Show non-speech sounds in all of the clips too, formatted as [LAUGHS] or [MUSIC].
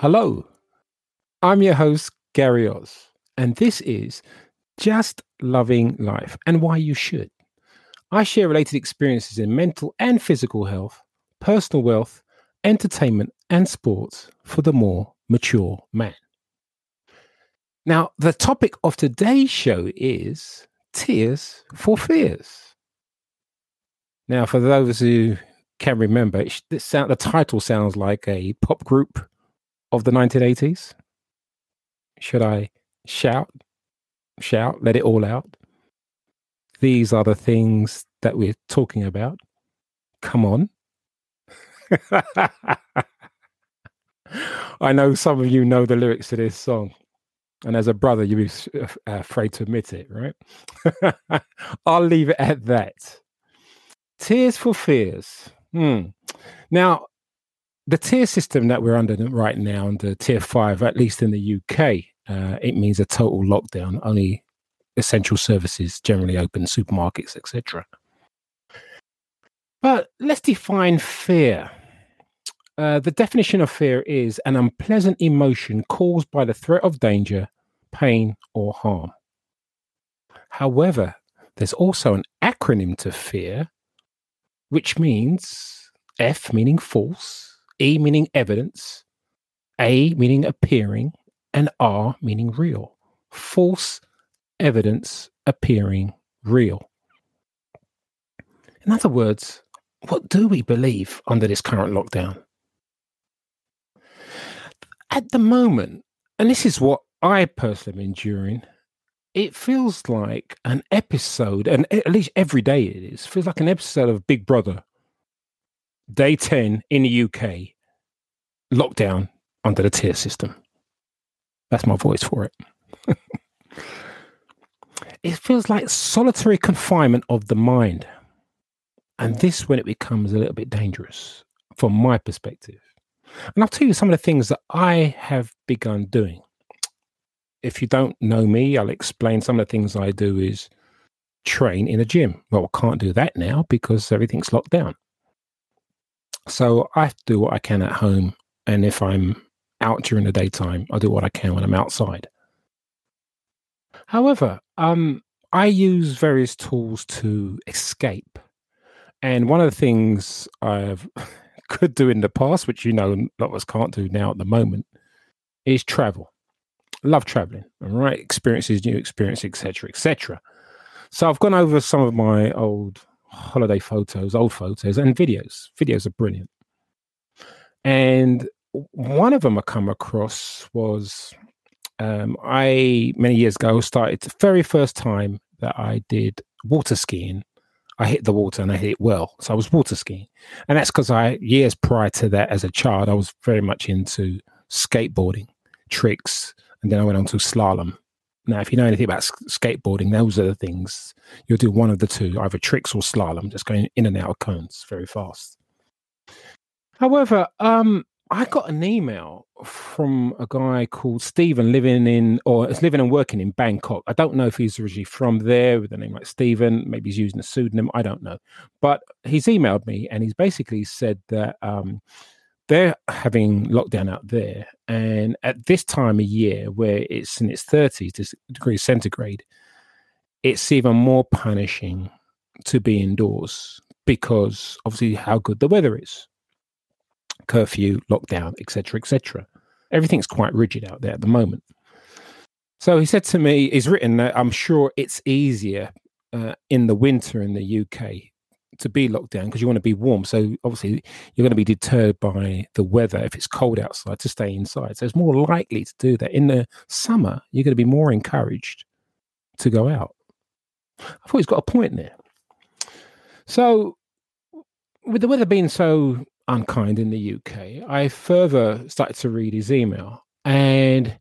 Hello, I'm your host, Gary Oz, and this is Just Loving Life and Why You Should. I share related experiences in mental and physical health, personal wealth, entertainment, and sports for the more mature man. Now, the topic of today's show is Tiers for Fears. Now, for those who can remember, it, sound, the title sounds like a pop group of the 1980s. Should I shout, shout, let it all out? These are the things that we're talking about. Come on. [LAUGHS] I know some of you know the lyrics to this song. And as a brother, you'd be afraid to admit it, right? [LAUGHS] I'll leave it at that. Tears for Fears. Hmm. Now, the tier system that we're under right now, under tier five, at least in the UK, uh, it means a total lockdown. Only essential services generally open, supermarkets, etc. But let's define fear. Uh, the definition of fear is an unpleasant emotion caused by the threat of danger, pain, or harm. However, there's also an acronym to fear, which means F meaning false, E meaning evidence, A meaning appearing, and R meaning real. False evidence appearing real. In other words, what do we believe under this current lockdown? At the moment, and this is what I personally am enduring, it feels like an episode, and at least every day it is, feels like an episode of Big Brother, day 10 in the UK, lockdown under the tier system. That's my voice for it. [LAUGHS] it feels like solitary confinement of the mind. And this when it becomes a little bit dangerous from my perspective. And I'll tell you some of the things that I have begun doing. If you don't know me, I'll explain some of the things I do is train in a gym. Well, I can't do that now because everything's locked down. So I do what I can at home. And if I'm out during the daytime, I do what I can when I'm outside. However, um, I use various tools to escape. And one of the things I [LAUGHS] could do in the past, which you know a lot of us can't do now at the moment, is travel. Love traveling, right, experiences, new experiences, etc., etc. So I've gone over some of my old holiday photos, old photos, and videos. Videos are brilliant. And one of them I come across was um, I many years ago started the very first time that I did water skiing. I hit the water and I hit it well, so I was water skiing, and that's because I years prior to that, as a child, I was very much into skateboarding tricks, and then I went on to slalom. Now, if you know anything about skateboarding, those are the things you'll do one of the two, either tricks or slalom, just going in and out of cones very fast. However, um, I got an email from a guy called Stephen living in or is living and working in Bangkok. I don't know if he's originally from there with a name like Stephen. Maybe he's using a pseudonym. I don't know. But he's emailed me and he's basically said that um, they're having lockdown out there. And at this time of year, where it's in its 30s degrees centigrade, it's even more punishing to be indoors because obviously how good the weather is curfew, lockdown, etc., etc. Everything's quite rigid out there at the moment. So he said to me, he's written that I'm sure it's easier uh, in the winter in the UK to be locked down because you want to be warm. So obviously you're going to be deterred by the weather if it's cold outside to stay inside. So it's more likely to do that. In the summer, you're going to be more encouraged to go out. I thought he's got a point there. So with the weather being so unkind in the UK, I further started to read his email, and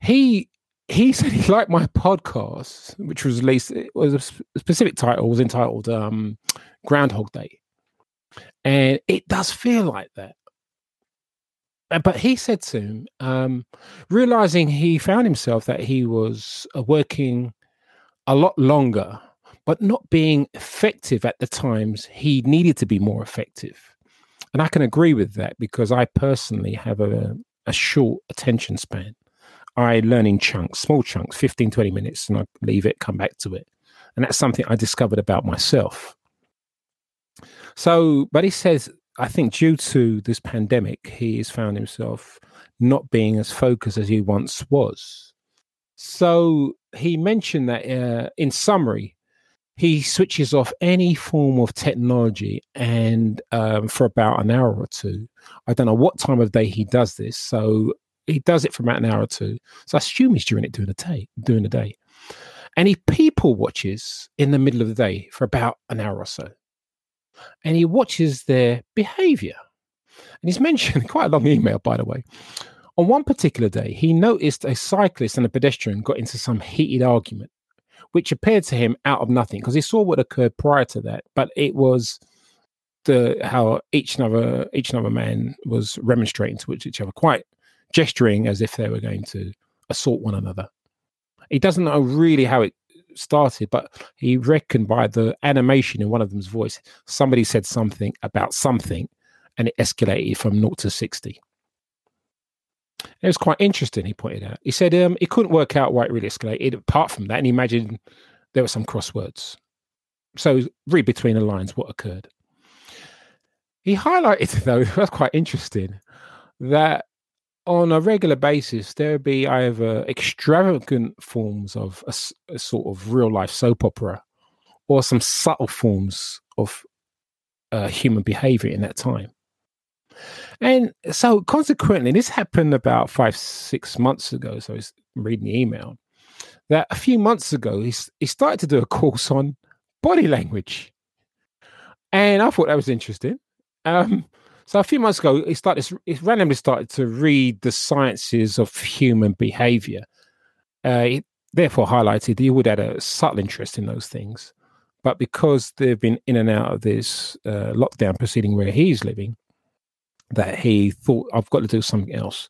he he said he liked my podcast, which was released. It was a specific title was entitled um, Groundhog Day, and it does feel like that. But he said to him, um, realizing he found himself that he was uh, working a lot longer, but not being effective at the times he needed to be more effective and I can agree with that because I personally have a, a short attention span. I learn in chunks, small chunks, 15, 20 minutes, and I leave it, come back to it. And that's something I discovered about myself. So, but he says, I think due to this pandemic, he has found himself not being as focused as he once was. So he mentioned that uh, in summary, he switches off any form of technology and um, for about an hour or two. I don't know what time of day he does this, so he does it for about an hour or two. So I assume he's doing it during the day. During the day, and he people watches in the middle of the day for about an hour or so, and he watches their behaviour. And he's [LAUGHS] mentioned quite a long email, by the way. On one particular day, he noticed a cyclist and a pedestrian got into some heated argument which appeared to him out of nothing because he saw what occurred prior to that, but it was the how each another each another man was remonstrating to each other, quite gesturing as if they were going to assault one another. He doesn't know really how it started, but he reckoned by the animation in one of them's voice, somebody said something about something, and it escalated from 0 to 60. It was quite interesting, he pointed out. He said um, he couldn't work out why it really escalated apart from that, and he imagined there were some crosswords. So read between the lines what occurred. He highlighted, [LAUGHS] though, that's quite interesting, that on a regular basis, there would be either extravagant forms of a, a sort of real life soap opera or some subtle forms of uh, human behavior in that time. And so, consequently, this happened about five, six months ago. So, he's reading the email that a few months ago, he, he started to do a course on body language. And I thought that was interesting. Um, so, a few months ago, he started, randomly started to read the sciences of human behavior. Uh, he therefore highlighted he would have a subtle interest in those things. But because they've been in and out of this uh, lockdown proceeding where he's living, that he thought I've got to do something else.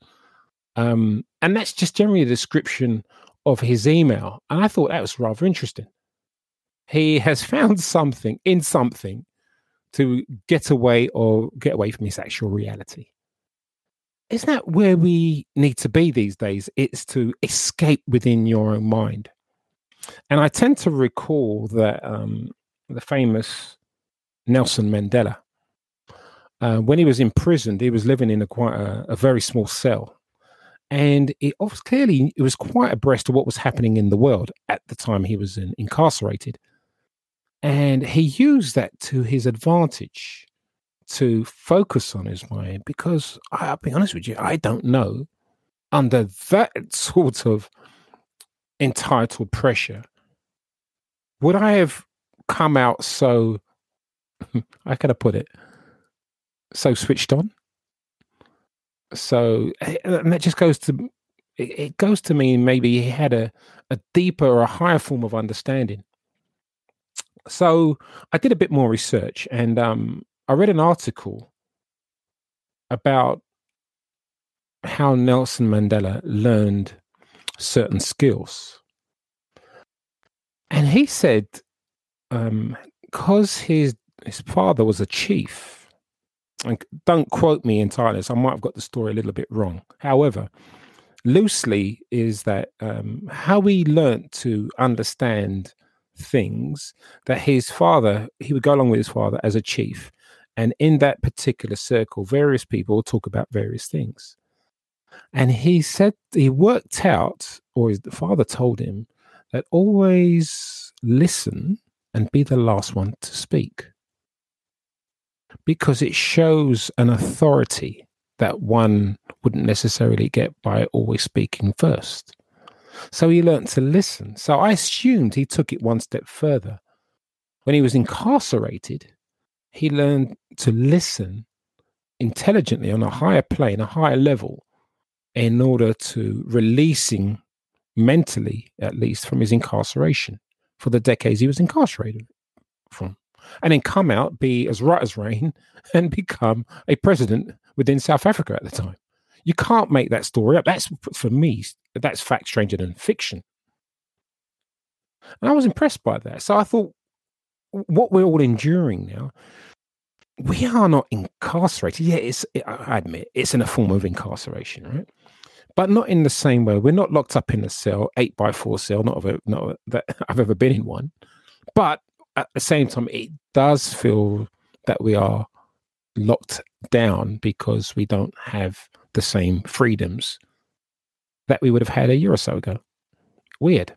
Um, and that's just generally a description of his email. And I thought that was rather interesting. He has [LAUGHS] found something in something to get away or get away from his actual reality. Isn't that where we need to be these days? It's to escape within your own mind. And I tend to recall that um, the famous Nelson Mandela, uh, when he was imprisoned, he was living in a quite a, a very small cell, and it was clearly it was quite abreast of what was happening in the world at the time he was in, incarcerated, and he used that to his advantage to focus on his mind. Because I'll be honest with you, I don't know under that [LAUGHS] sort of entitled pressure would I have come out so. [LAUGHS] How can I put it? so switched on. So eh, and that just goes to it goes to mean maybe he had a, a deeper or a higher form of understanding. So I did a bit more research and um, I read an article about how Nelson Mandela learned certain skills. And he said, because um, his his father was a chief, and don't quote me entirely, so I might have got the story a little bit wrong. However, loosely is that um, how he learnt to understand things that his father, he would go along with his father as a chief. And in that particular circle, various people talk about various things. And he said he worked out, or his father told him, that always listen and be the last one to speak because it shows an authority that one wouldn't necessarily get by always speaking first. So he learned to listen. So I assumed he took it one step further. When he was incarcerated, he learned to listen intelligently on a higher plane, a higher level, in order to releasing mentally, at least, from his incarceration for the decades he was incarcerated from and then come out, be as right as [LAUGHS] rain, and become a president within South Africa at the time. You can't make that story up. That's for me, that's fact stranger than fiction. And I was impressed by that. So I thought, what we're all enduring now, we are not incarcerated. Yeah, it's I admit it's in a form of incarceration, right? But not in the same way. We're not locked up in a cell, eight by four cell. Not, of a, not that [LAUGHS] I've ever been in one. But at the same time, it does feel that we are locked down because we don't have the same freedoms that we would have had a year or so ago. Weird.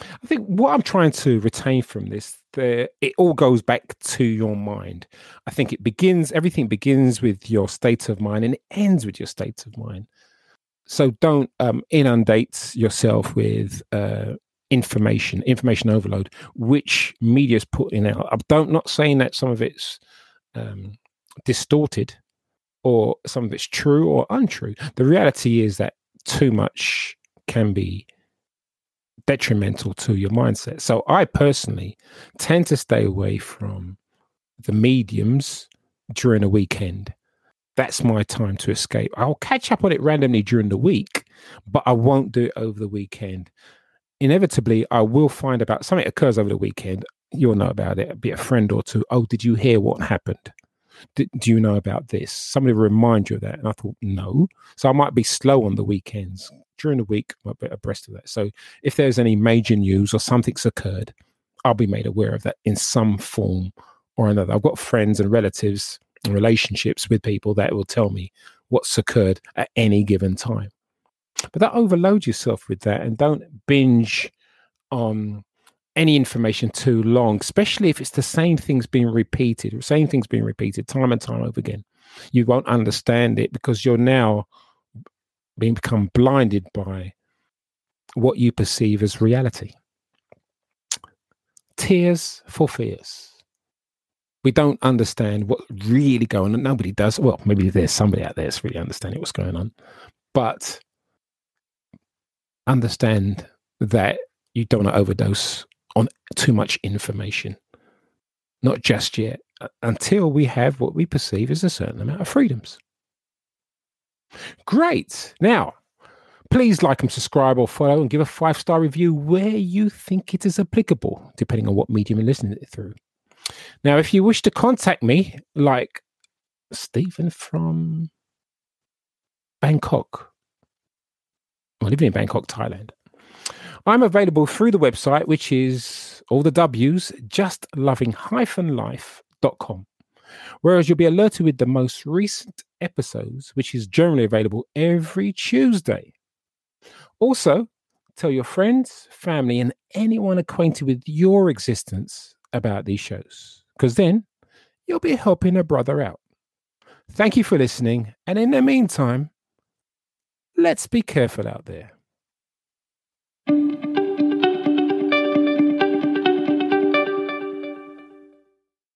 I think what I'm trying to retain from this, the, it all goes back to your mind. I think it begins, everything begins with your state of mind and it ends with your state of mind. So don't um, inundate yourself with uh, information, information overload, which media is putting out. I don't not saying that some of it's um, distorted or some of it's true or untrue. The reality is that too much can be detrimental to your mindset. So I personally tend to stay away from the mediums during a weekend. That's my time to escape. I'll catch up on it randomly during the week, but I won't do it over the weekend. Inevitably, I will find about something occurs over the weekend. You'll know about it, be a friend or two. Oh, did you hear what happened? do you know about this? Somebody remind you of that. And I thought, no. So I might be slow on the weekends. During the week, I'm a bit abreast of that. So if there's any major news or something's occurred, I'll be made aware of that in some form or another. I've got friends and relatives and relationships with people that will tell me what's occurred at any given time. But that overload yourself with that and don't binge on any information too long, especially if it's the same things being repeated, same things being repeated time and time over again. You won't understand it because you're now being become blinded by what you perceive as reality. Tears for fears. We don't understand what really going on. Nobody does. Well, maybe there's somebody out there that's really understanding what's going on, but understand that you don't want to overdose on too much information. Not just yet, until we have what we perceive as a certain amount of freedoms. Great. Now, please like and subscribe or follow and give a five star review where you think it is applicable, depending on what medium you're listening through. Now, if you wish to contact me, like Stephen from Bangkok, I'm living in Bangkok, Thailand. I'm available through the website, which is all the W's, justloving-life.com. Whereas you'll be alerted with the most recent episodes, which is generally available every Tuesday. Also, tell your friends, family, and anyone acquainted with your existence about these shows, because then you'll be helping a brother out. Thank you for listening, and in the meantime, let's be careful out there.